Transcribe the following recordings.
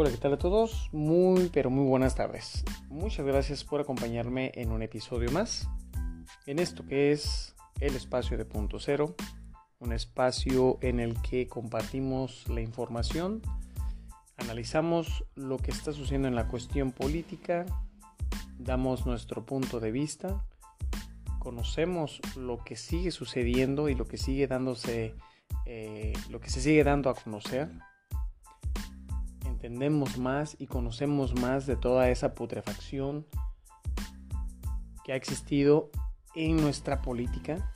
Hola, ¿qué tal a todos? Muy, pero muy buenas tardes. Muchas gracias por acompañarme en un episodio más, en esto que es el espacio de punto cero, un espacio en el que compartimos la información, analizamos lo que está sucediendo en la cuestión política, damos nuestro punto de vista, conocemos lo que sigue sucediendo y lo que sigue dándose, eh, lo que se sigue dando a conocer entendemos más y conocemos más de toda esa putrefacción que ha existido en nuestra política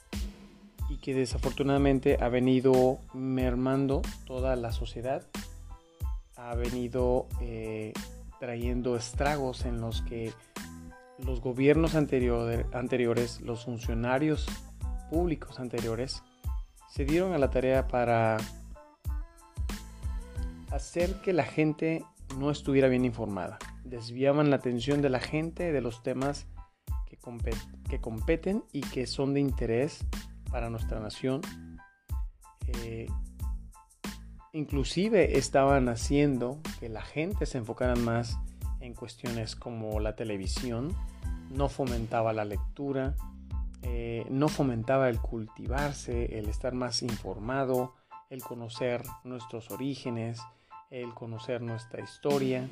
y que desafortunadamente ha venido mermando toda la sociedad, ha venido eh, trayendo estragos en los que los gobiernos anteriores, los funcionarios públicos anteriores, se dieron a la tarea para hacer que la gente no estuviera bien informada. Desviaban la atención de la gente de los temas que, competen y que son de interés para nuestra nación. Eh, inclusive estaban haciendo que la gente se enfocara más en cuestiones como la televisión, no fomentaba la lectura, eh, no fomentaba el cultivarse, el estar más informado, el conocer nuestros orígenes, el conocer nuestra historia,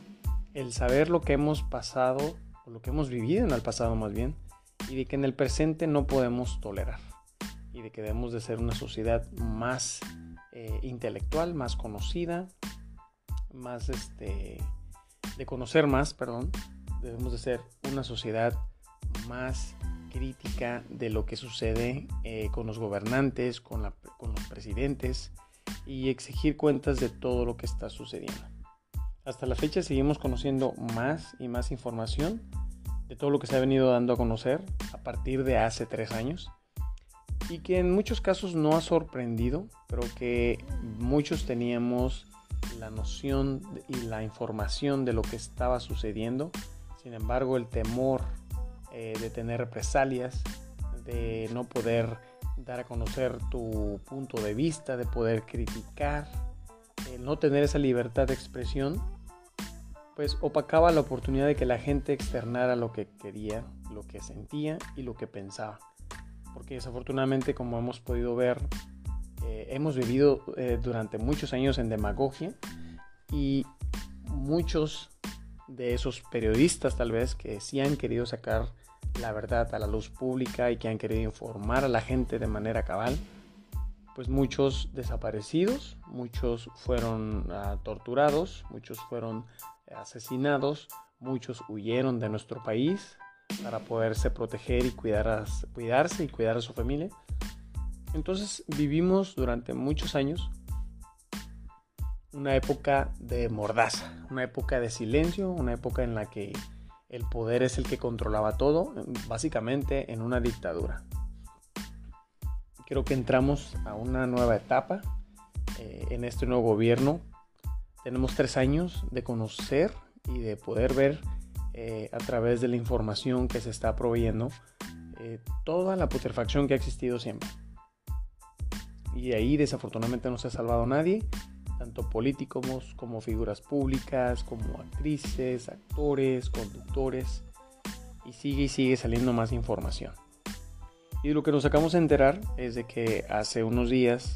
el saber lo que hemos pasado, o lo que hemos vivido en el pasado más bien, y de que en el presente no podemos tolerar, y de que debemos de ser una sociedad más eh, intelectual, más conocida, más este, de conocer más, perdón, debemos de ser una sociedad más crítica de lo que sucede eh, con los gobernantes, con, la, con los presidentes, y exigir cuentas de todo lo que está sucediendo. Hasta la fecha seguimos conociendo más y más información de todo lo que se ha venido dando a conocer a partir de hace tres años y que en muchos casos no ha sorprendido, pero que muchos teníamos la noción y la información de lo que estaba sucediendo. Sin embargo, el temor eh, de tener represalias, de no poder dar a conocer tu punto de vista, de poder criticar, el no tener esa libertad de expresión, pues opacaba la oportunidad de que la gente externara lo que quería, lo que sentía y lo que pensaba. Porque desafortunadamente, como hemos podido ver, eh, hemos vivido eh, durante muchos años en demagogia y muchos de esos periodistas tal vez que sí han querido sacar la verdad a la luz pública y que han querido informar a la gente de manera cabal, pues muchos desaparecidos, muchos fueron ah, torturados, muchos fueron asesinados, muchos huyeron de nuestro país para poderse proteger y cuidar cuidarse y cuidar a su familia. Entonces vivimos durante muchos años una época de mordaza, una época de silencio, una época en la que el poder es el que controlaba todo, básicamente en una dictadura. Creo que entramos a una nueva etapa eh, en este nuevo gobierno. Tenemos tres años de conocer y de poder ver eh, a través de la información que se está proveyendo eh, toda la putrefacción que ha existido siempre. Y ahí desafortunadamente no se ha salvado nadie tanto políticos como figuras públicas, como actrices, actores, conductores, y sigue y sigue saliendo más información. Y lo que nos acabamos de enterar es de que hace unos días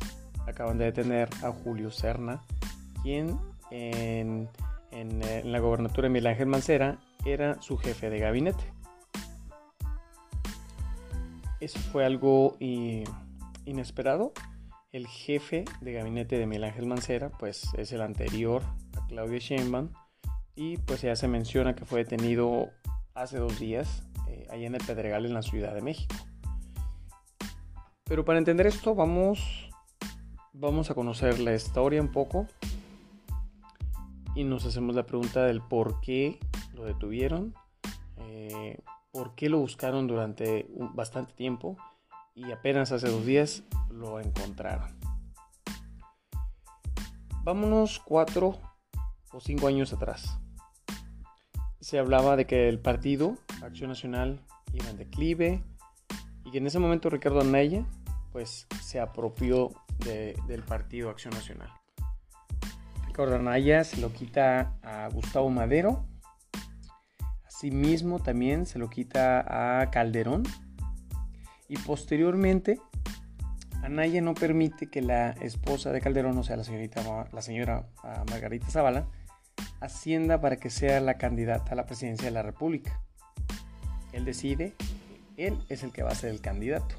acaban de detener a Julio Serna, quien en, la gobernatura de Miguel Ángel Mancera era su jefe de gabinete. Eso fue algo inesperado el jefe de gabinete de Miguel Ángel Mancera, pues es el anterior a Claudio Sheinbaum y pues ya se menciona que fue detenido hace dos días eh, allá en el Pedregal en la Ciudad de México. Pero para entender esto vamos, vamos a conocer la historia un poco y nos hacemos la pregunta del por qué lo detuvieron, eh, por qué lo buscaron durante bastante tiempo y apenas hace dos días lo encontraron. Vámonos cuatro o cinco años atrás. Se hablaba de que el partido Acción Nacional iba en declive y que en ese momento Ricardo Anaya pues se apropió del partido Acción Nacional. Ricardo Anaya se lo quita a Gustavo Madero. Asimismo también se lo quita a Calderón. Y posteriormente Anaya no permite que la esposa de Calderón, o sea, la, señorita, la señora ah, Margarita Zavala, ascienda para que sea la candidata a la presidencia de la República. Él decide, él es el que va a ser el candidato.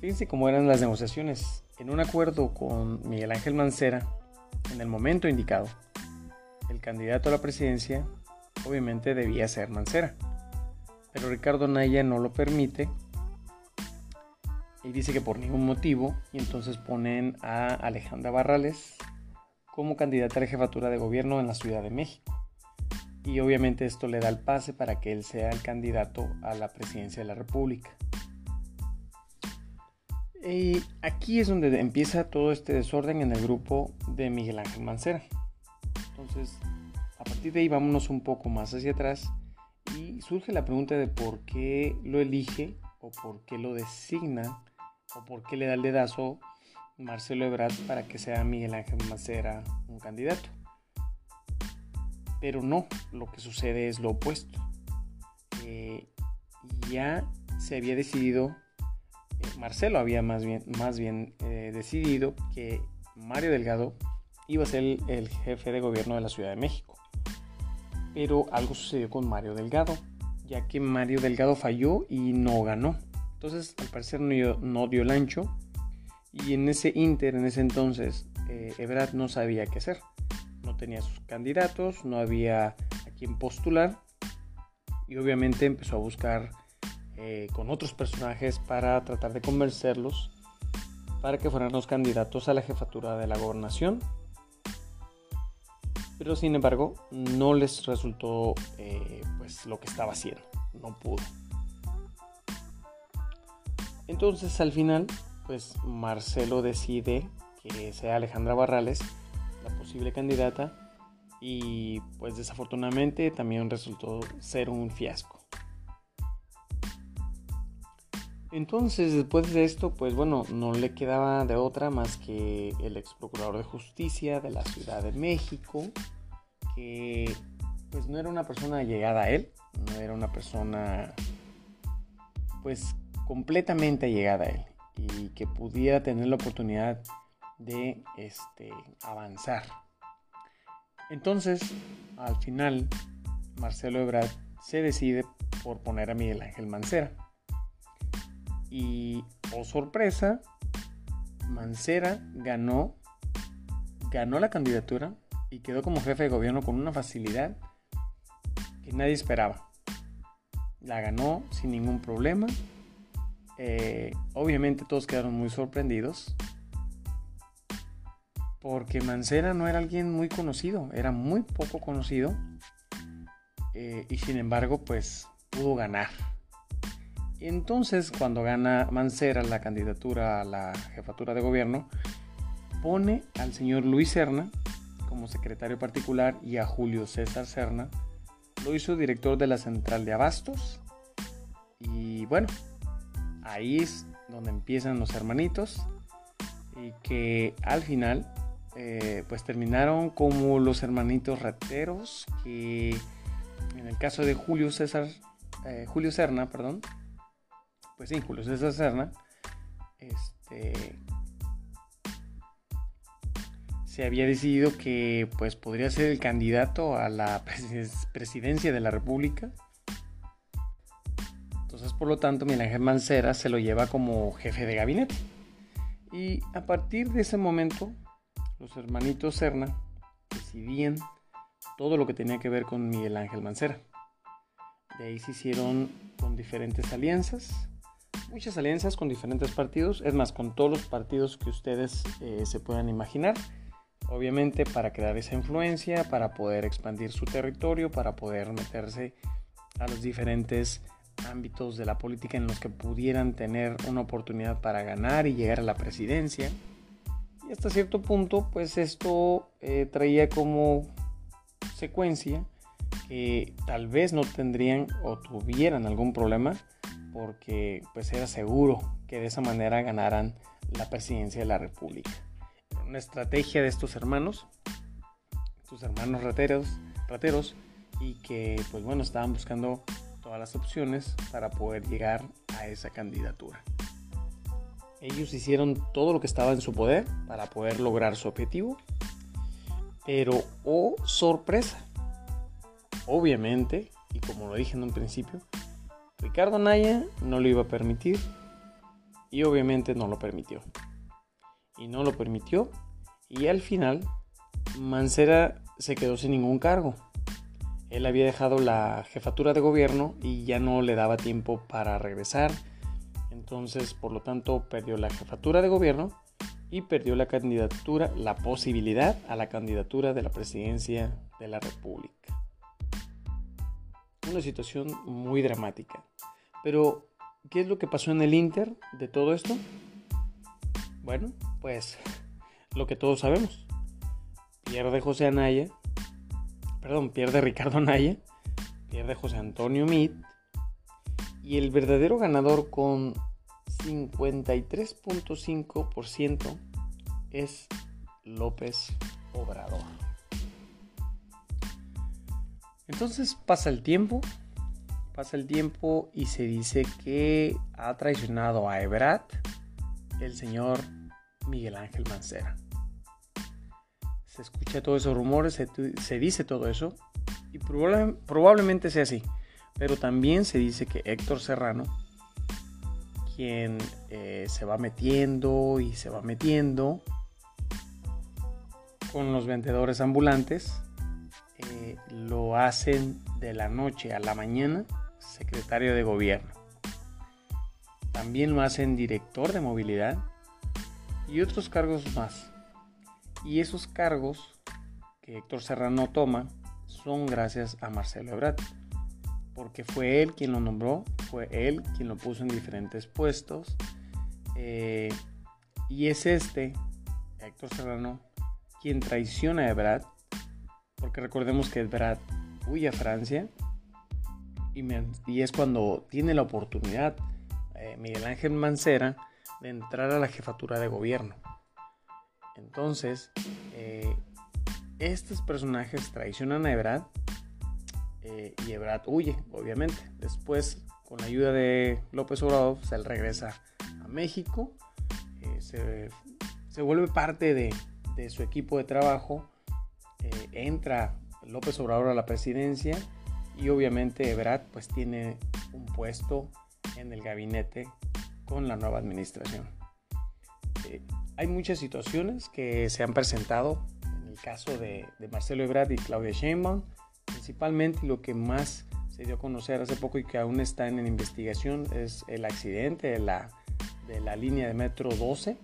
Fíjense cómo eran las negociaciones en un acuerdo con Miguel Ángel Mancera, en el momento indicado, el candidato a la presidencia obviamente debía ser Mancera. Pero Ricardo Naya no lo permite y dice que por ningún motivo, y entonces ponen a Alejandra Barrales como candidata a la jefatura de gobierno en la Ciudad de México. Y obviamente esto le da el pase para que él sea el candidato a la presidencia de la República. Y aquí es donde empieza todo este desorden en el grupo de Miguel Ángel Mancera. Entonces, a partir de ahí vámonos un poco más hacia atrás y surge la pregunta de por qué lo elige o por qué lo designa o por qué le da el dedazo Marcelo Ebrard para que sea Miguel Ángel Mancera un candidato. Pero no, lo que sucede es lo opuesto. Eh, ya se había decidido Marcelo había más bien, más bien eh, decidido que Mario Delgado iba a ser el, jefe de gobierno de la Ciudad de México. Pero algo sucedió con Mario Delgado, ya que Mario Delgado falló y no ganó. Entonces, al parecer no, dio el ancho. Y en ese inter, en ese entonces, eh, Ebrard no sabía qué hacer. No tenía sus candidatos, no había a quien postular. Y obviamente empezó a buscar eh, con otros personajes para tratar de convencerlos para que fueran los candidatos a la jefatura de la gobernación. Pero sin embargo, no les resultó eh, pues lo que estaba haciendo, no pudo. Entonces al final, pues Marcelo decide que sea Alejandra Barrales la posible candidata y pues desafortunadamente también resultó ser un fiasco. Entonces, después de esto, pues bueno, no le quedaba de otra más que el ex procurador de justicia de la Ciudad de México, que pues no era una persona llegada a él, no era una persona pues completamente llegada a él y que pudiera tener la oportunidad de este, avanzar. Entonces, al final, Marcelo Ebrard se decide por poner a Miguel Ángel Mancera y, oh sorpresa, Mancera ganó, ganó la candidatura y quedó como jefe de gobierno con una facilidad que nadie esperaba. La ganó sin ningún problema. Eh, obviamente todos quedaron muy sorprendidos porque Mancera no era alguien muy conocido, era muy poco conocido eh, y sin embargo pues pudo ganar. Entonces, cuando gana Mancera la candidatura a la jefatura de gobierno, pone al señor Luis Serna como secretario particular y a Julio César Serna lo hizo director de la central de abastos. Y bueno, ahí es donde empiezan los hermanitos y que al final eh, pues terminaron como los hermanitos rateros que en el caso de Julio César eh, Julio Serna, perdón, pues sí, Julio César Serna, este, se había decidido que pues podría ser el candidato a la presidencia de la República. Entonces, por lo tanto, Miguel Ángel Mancera se lo lleva como jefe de gabinete. Y a partir de ese momento, los hermanitos Serna decidían todo lo que tenía que ver con Miguel Ángel Mancera. De ahí se hicieron con diferentes alianzas muchas alianzas con diferentes partidos, es más, con todos los partidos que ustedes eh, se puedan imaginar. Obviamente para crear esa influencia, para poder expandir su territorio, para poder meterse a los diferentes ámbitos de la política en los que pudieran tener una oportunidad para ganar y llegar a la presidencia. Y hasta cierto punto, pues esto eh, traía como secuencia que tal vez no tendrían o tuvieran algún problema porque pues era seguro que de esa manera ganaran la presidencia de la República. Una estrategia de estos hermanos, estos hermanos rateros, rateros, y que pues bueno, estaban buscando todas las opciones para poder llegar a esa candidatura. Ellos hicieron todo lo que estaba en su poder para poder lograr su objetivo, pero oh sorpresa, obviamente, y como lo dije en un principio, Ricardo Naya no lo iba a permitir y obviamente no lo permitió. Y no lo permitió y al final Mancera se quedó sin ningún cargo. Él había dejado la jefatura de gobierno y ya no le daba tiempo para regresar. Entonces, por lo tanto, perdió la jefatura de gobierno y perdió la candidatura, la posibilidad a la candidatura de la presidencia de la República. Una situación muy dramática. Pero, ¿qué es lo que pasó en el Inter de todo esto? Bueno, pues lo que todos sabemos. Pierde José Anaya, perdón, pierde Ricardo Anaya, pierde José Antonio Mit y el verdadero ganador con 53.5% es López Obrador. Entonces pasa el tiempo, pasa el tiempo y se dice que ha traicionado a Ebrat el señor Miguel Ángel Mancera. Se escucha todos esos rumores, se, dice todo eso y probablemente sea así. Pero también se dice que Héctor Serrano, quien eh, se va metiendo y se va metiendo con los vendedores ambulantes, eh, lo hacen de la noche a la mañana secretario de gobierno. También lo hacen director de movilidad y otros cargos más. Y esos cargos que Héctor Serrano toma son gracias a Marcelo Ebrard, porque fue él quien lo nombró, fue él quien lo puso en diferentes puestos. Eh, y es este, Héctor Serrano, quien traiciona a Ebrard, porque recordemos que Ebrard huye a Francia y, es cuando tiene la oportunidad eh, Miguel Ángel Mancera de entrar a la jefatura de gobierno. Entonces, eh, estos personajes traicionan a Ebrard eh, y Ebrard huye, obviamente. Después, con la ayuda de López Obrador, se regresa a México, eh, se, vuelve parte de, de, su equipo de trabajo, entra López Obrador a la presidencia y obviamente Ebrard pues tiene un puesto en el gabinete con la nueva administración. Eh, hay muchas situaciones que se han presentado en el caso de, Marcelo Ebrard y Claudia Sheinbaum, principalmente lo que más se dio a conocer hace poco y que aún está en investigación es el accidente de la, de la línea de metro 12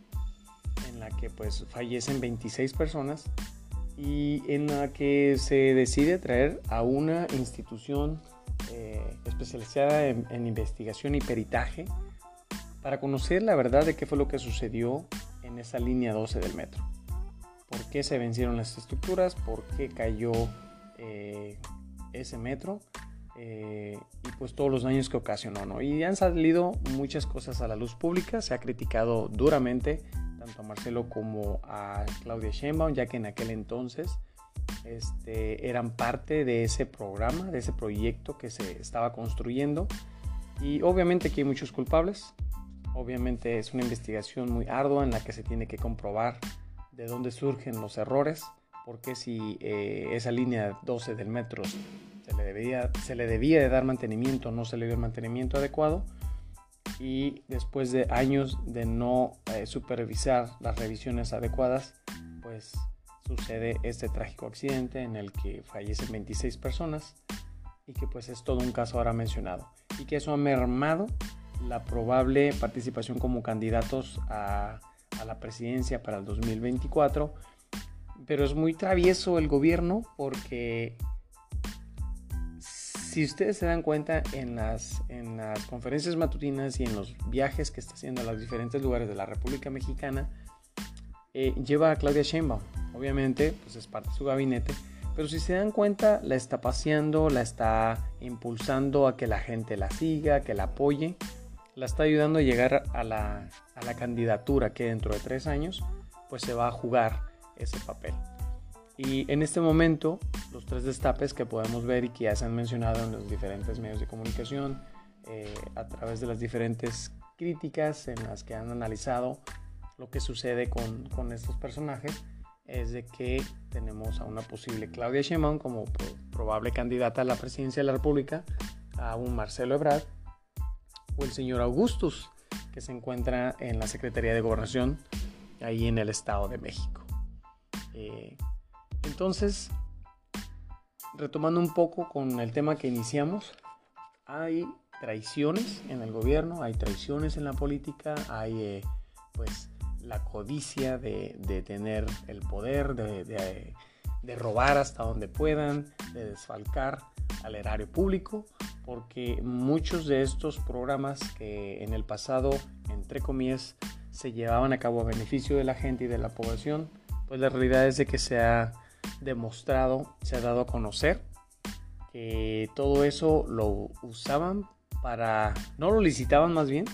en la que pues fallecen 26 personas y en la que se decide traer a una institución eh, especializada en, investigación y peritaje para conocer la verdad de qué fue lo que sucedió en esa línea 12 del metro. ¿Por qué se vencieron las estructuras? ¿Por qué cayó eh, ese metro? Eh, y pues todos los daños que ocasionó. ¿no? Y han salido muchas cosas a la luz pública, se ha criticado duramente tanto a Marcelo como a Claudia Sheinbaum, ya que en aquel entonces este, eran parte de ese programa, de ese proyecto que se estaba construyendo. Y obviamente aquí hay muchos culpables, Obviamente es una investigación muy ardua en la que se tiene que comprobar de dónde surgen los errores, porque si eh, esa línea 12 del metro se le, debía, se le debía de dar mantenimiento, no se le dio el mantenimiento adecuado, y después de años de no eh, supervisar las revisiones adecuadas, pues sucede este trágico accidente en el que fallecen 26 personas y que pues es todo un caso ahora mencionado y que eso ha mermado la probable participación como candidatos a, la presidencia para el 2024. Pero es muy travieso el gobierno porque si ustedes se dan cuenta en las, en las conferencias matutinas y en los viajes que está haciendo a los diferentes lugares de la República Mexicana, eh, lleva a Claudia Sheinbaum. Obviamente, pues es parte de su gabinete, pero si se dan cuenta, la está paseando, la está impulsando a que la gente la siga, que la apoye la está ayudando a llegar a la, candidatura que dentro de tres años pues se va a jugar ese papel. Y en este momento, los tres destapes que podemos ver y que ya se han mencionado en los diferentes medios de comunicación, eh, a través de las diferentes críticas en las que han analizado lo que sucede con, con estos personajes, es de que tenemos a una posible Claudia Sheinbaum como probable candidata a la presidencia de la República, a un Marcelo Ebrard o el señor Augustus, que se encuentra en la Secretaría de Gobernación, ahí en el Estado de México. Eh, entonces, retomando un poco con el tema que iniciamos, hay traiciones en el gobierno, hay traiciones en la política, hay eh, pues la codicia de, tener el poder, de, de, robar hasta donde puedan, de desfalcar al erario público, porque muchos de estos programas que en el pasado, entre comillas, se llevaban a cabo a beneficio de la gente y de la población, pues la realidad es de que se ha demostrado, se ha dado a conocer que todo eso lo usaban para, no lo licitaban más bien,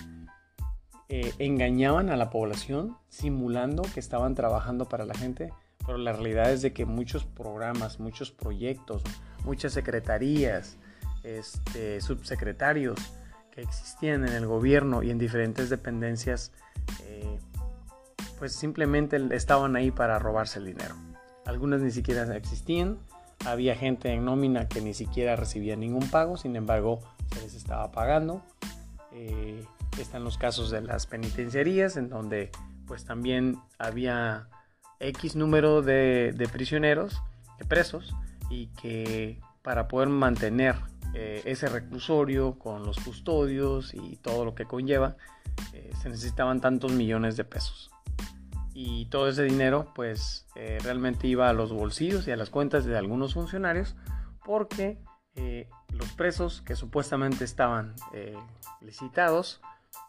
eh, engañaban a la población simulando que estaban trabajando para la gente, pero la realidad es de que muchos programas, muchos proyectos, muchas secretarías, este, subsecretarios que existían en el gobierno y en diferentes dependencias, eh, pues simplemente estaban ahí para robarse el dinero. Algunas ni siquiera existían, había gente en nómina que ni siquiera recibía ningún pago, sin embargo se les estaba pagando. Eh, están los casos de las penitenciarías, en donde pues también había X número de, prisioneros, de presos, y que para poder mantener eh, ese reclusorio con los custodios y todo lo que conlleva, eh, se necesitaban tantos millones de pesos. Y todo ese dinero pues eh, realmente iba a los bolsillos y a las cuentas de algunos funcionarios porque los presos que supuestamente estaban licitados,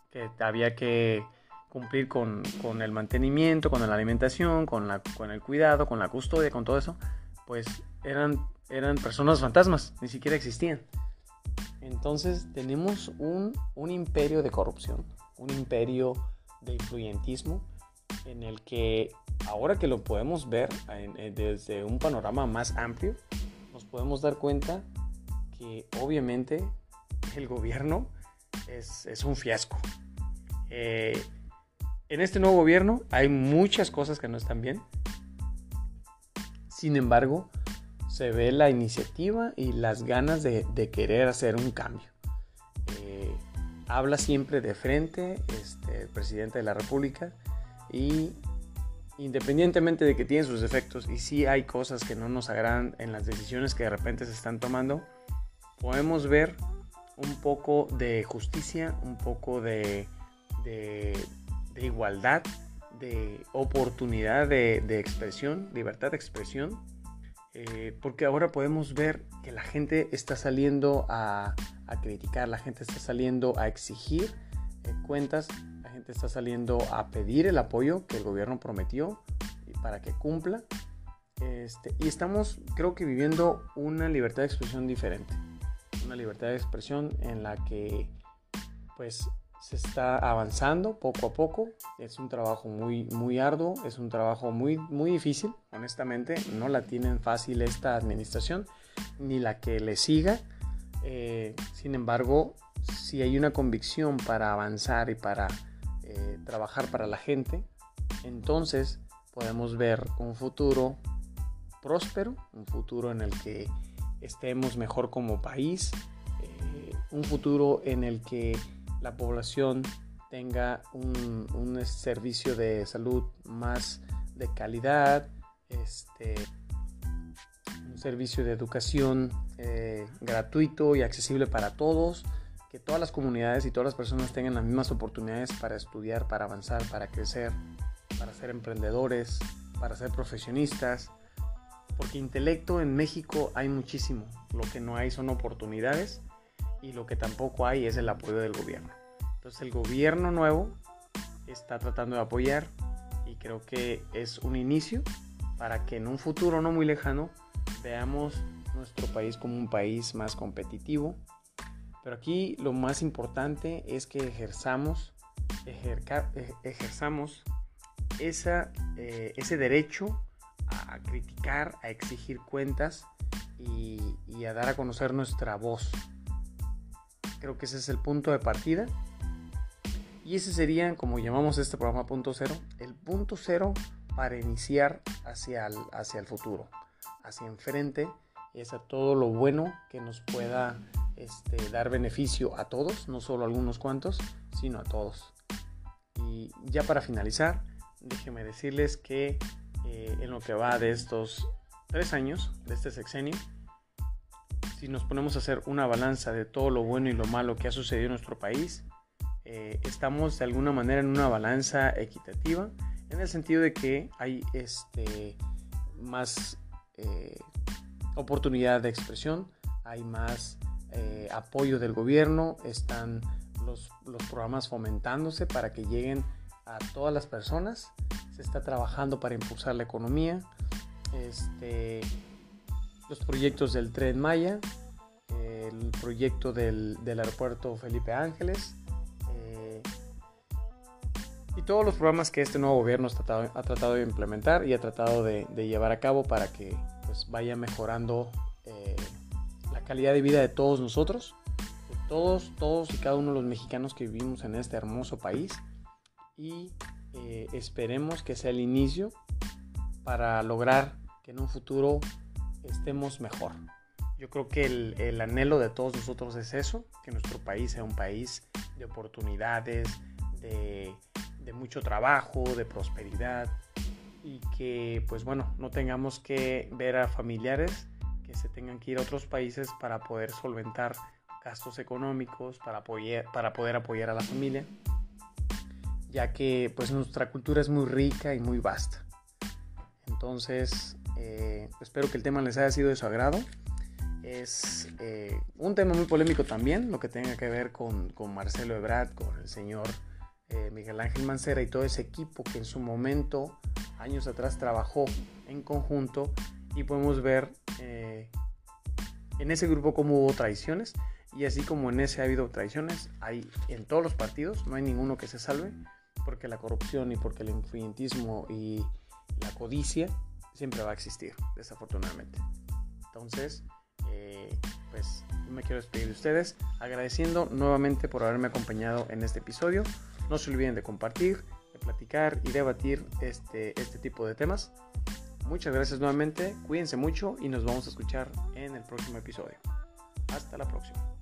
que había que cumplir con, el mantenimiento, con la alimentación, con, la, con el cuidado, con la custodia, con todo eso, pues eran, eran personas fantasmas, ni siquiera existían. Entonces tenemos un, imperio de corrupción, un imperio de influyentismo en el que ahora que lo podemos ver desde un panorama más amplio, nos podemos dar cuenta que obviamente el gobierno es, un fiasco. Eh, en este nuevo gobierno hay muchas cosas que no están bien. Sin embargo, se ve la iniciativa y las ganas de, querer hacer un cambio. Eh, habla siempre de frente este, el presidente de la República y independientemente de que tiene sus efectos y si hay cosas que no nos agradan en las decisiones que de repente se están tomando, podemos ver un poco de justicia, un poco de igualdad, de oportunidad de, expresión, libertad de expresión, eh, porque ahora podemos ver que la gente está saliendo a, criticar, la gente está saliendo a exigir eh, cuentas, está saliendo a pedir el apoyo que el gobierno prometió para que cumpla. Este, y estamos, creo que, viviendo una libertad de expresión diferente. Una libertad de expresión en la que, pues, se está avanzando poco a poco. Es un trabajo muy, muy arduo, es un trabajo muy, muy difícil, honestamente. No la tienen fácil esta administración, ni la que le siga. Eh, sin embargo, si hay una convicción para avanzar y para eh, trabajar para la gente, entonces podemos ver un futuro próspero, un futuro en el que estemos mejor como país, eh, un futuro en el que la población tenga un, servicio de salud más de calidad, este, un servicio de educación eh, gratuito y accesible para todos, que todas las comunidades y todas las personas tengan las mismas oportunidades para estudiar, para avanzar, para crecer, para ser emprendedores, para ser profesionistas, porque intelecto en México hay muchísimo, lo que no hay son oportunidades y lo que tampoco hay es el apoyo del gobierno. Entonces el gobierno nuevo está tratando de apoyar y creo que es un inicio para que en un futuro no muy lejano veamos nuestro país como un país más competitivo. Pero aquí lo más importante es que ejerzamos, ejerzamos esa, eh, ese derecho a criticar, a exigir cuentas y, y a dar a conocer nuestra voz. Creo que ese es el punto de partida. Y ese sería, como llamamos este programa punto cero, el punto cero para iniciar hacia el, hacia el futuro, hacia enfrente, es a todo lo bueno que nos pueda este, dar beneficio a todos, no solo a algunos cuantos, sino a todos. Y ya para finalizar, déjenme decirles que eh, en lo que va de estos tres años, de este sexenio, si nos ponemos a hacer una balanza de todo lo bueno y lo malo que ha sucedido en nuestro país, eh, estamos de alguna manera en una balanza equitativa, en el sentido de que hay este, más eh, oportunidad de expresión, hay más eh, apoyo del gobierno, están los, los programas fomentándose para que lleguen a todas las personas, se está trabajando para impulsar la economía, este, los proyectos del tren Maya, el proyecto del, aeropuerto Felipe Ángeles eh, y todos los programas que este nuevo gobierno ha tratado, de implementar y ha tratado de, llevar a cabo para que pues, vaya mejorando calidad de vida de todos nosotros, de todos, todos y cada uno de los mexicanos que vivimos en este hermoso país y eh, esperemos que sea el inicio para lograr que en un futuro estemos mejor. Yo creo que el, anhelo de todos nosotros es eso, que nuestro país sea un país de oportunidades, de, mucho trabajo, de prosperidad y que pues bueno, no tengamos que ver a familiares que se tengan que ir a otros países para poder solventar gastos económicos, para, apoyar, para poder apoyar a la familia, ya que pues nuestra cultura es muy rica y muy vasta. Entonces, eh, espero que el tema les haya sido de su agrado. Es eh, un tema muy polémico también, lo que tenga que ver con, Marcelo Ebrard, con el señor eh, Miguel Ángel Mancera y todo ese equipo que en su momento, años atrás, trabajó en conjunto y podemos ver en ese grupo cómo hubo traiciones y así como en ese ha habido traiciones, hay en todos los partidos, no hay ninguno que se salve, porque la corrupción y porque el influyentismo y la codicia siempre va a existir, desafortunadamente. Entonces, eh, pues me quiero despedir de ustedes agradeciendo nuevamente por haberme acompañado en este episodio. No se olviden de compartir, de platicar y debatir este, este tipo de temas. Muchas gracias nuevamente, cuídense mucho y nos vamos a escuchar en el próximo episodio. Hasta la próxima.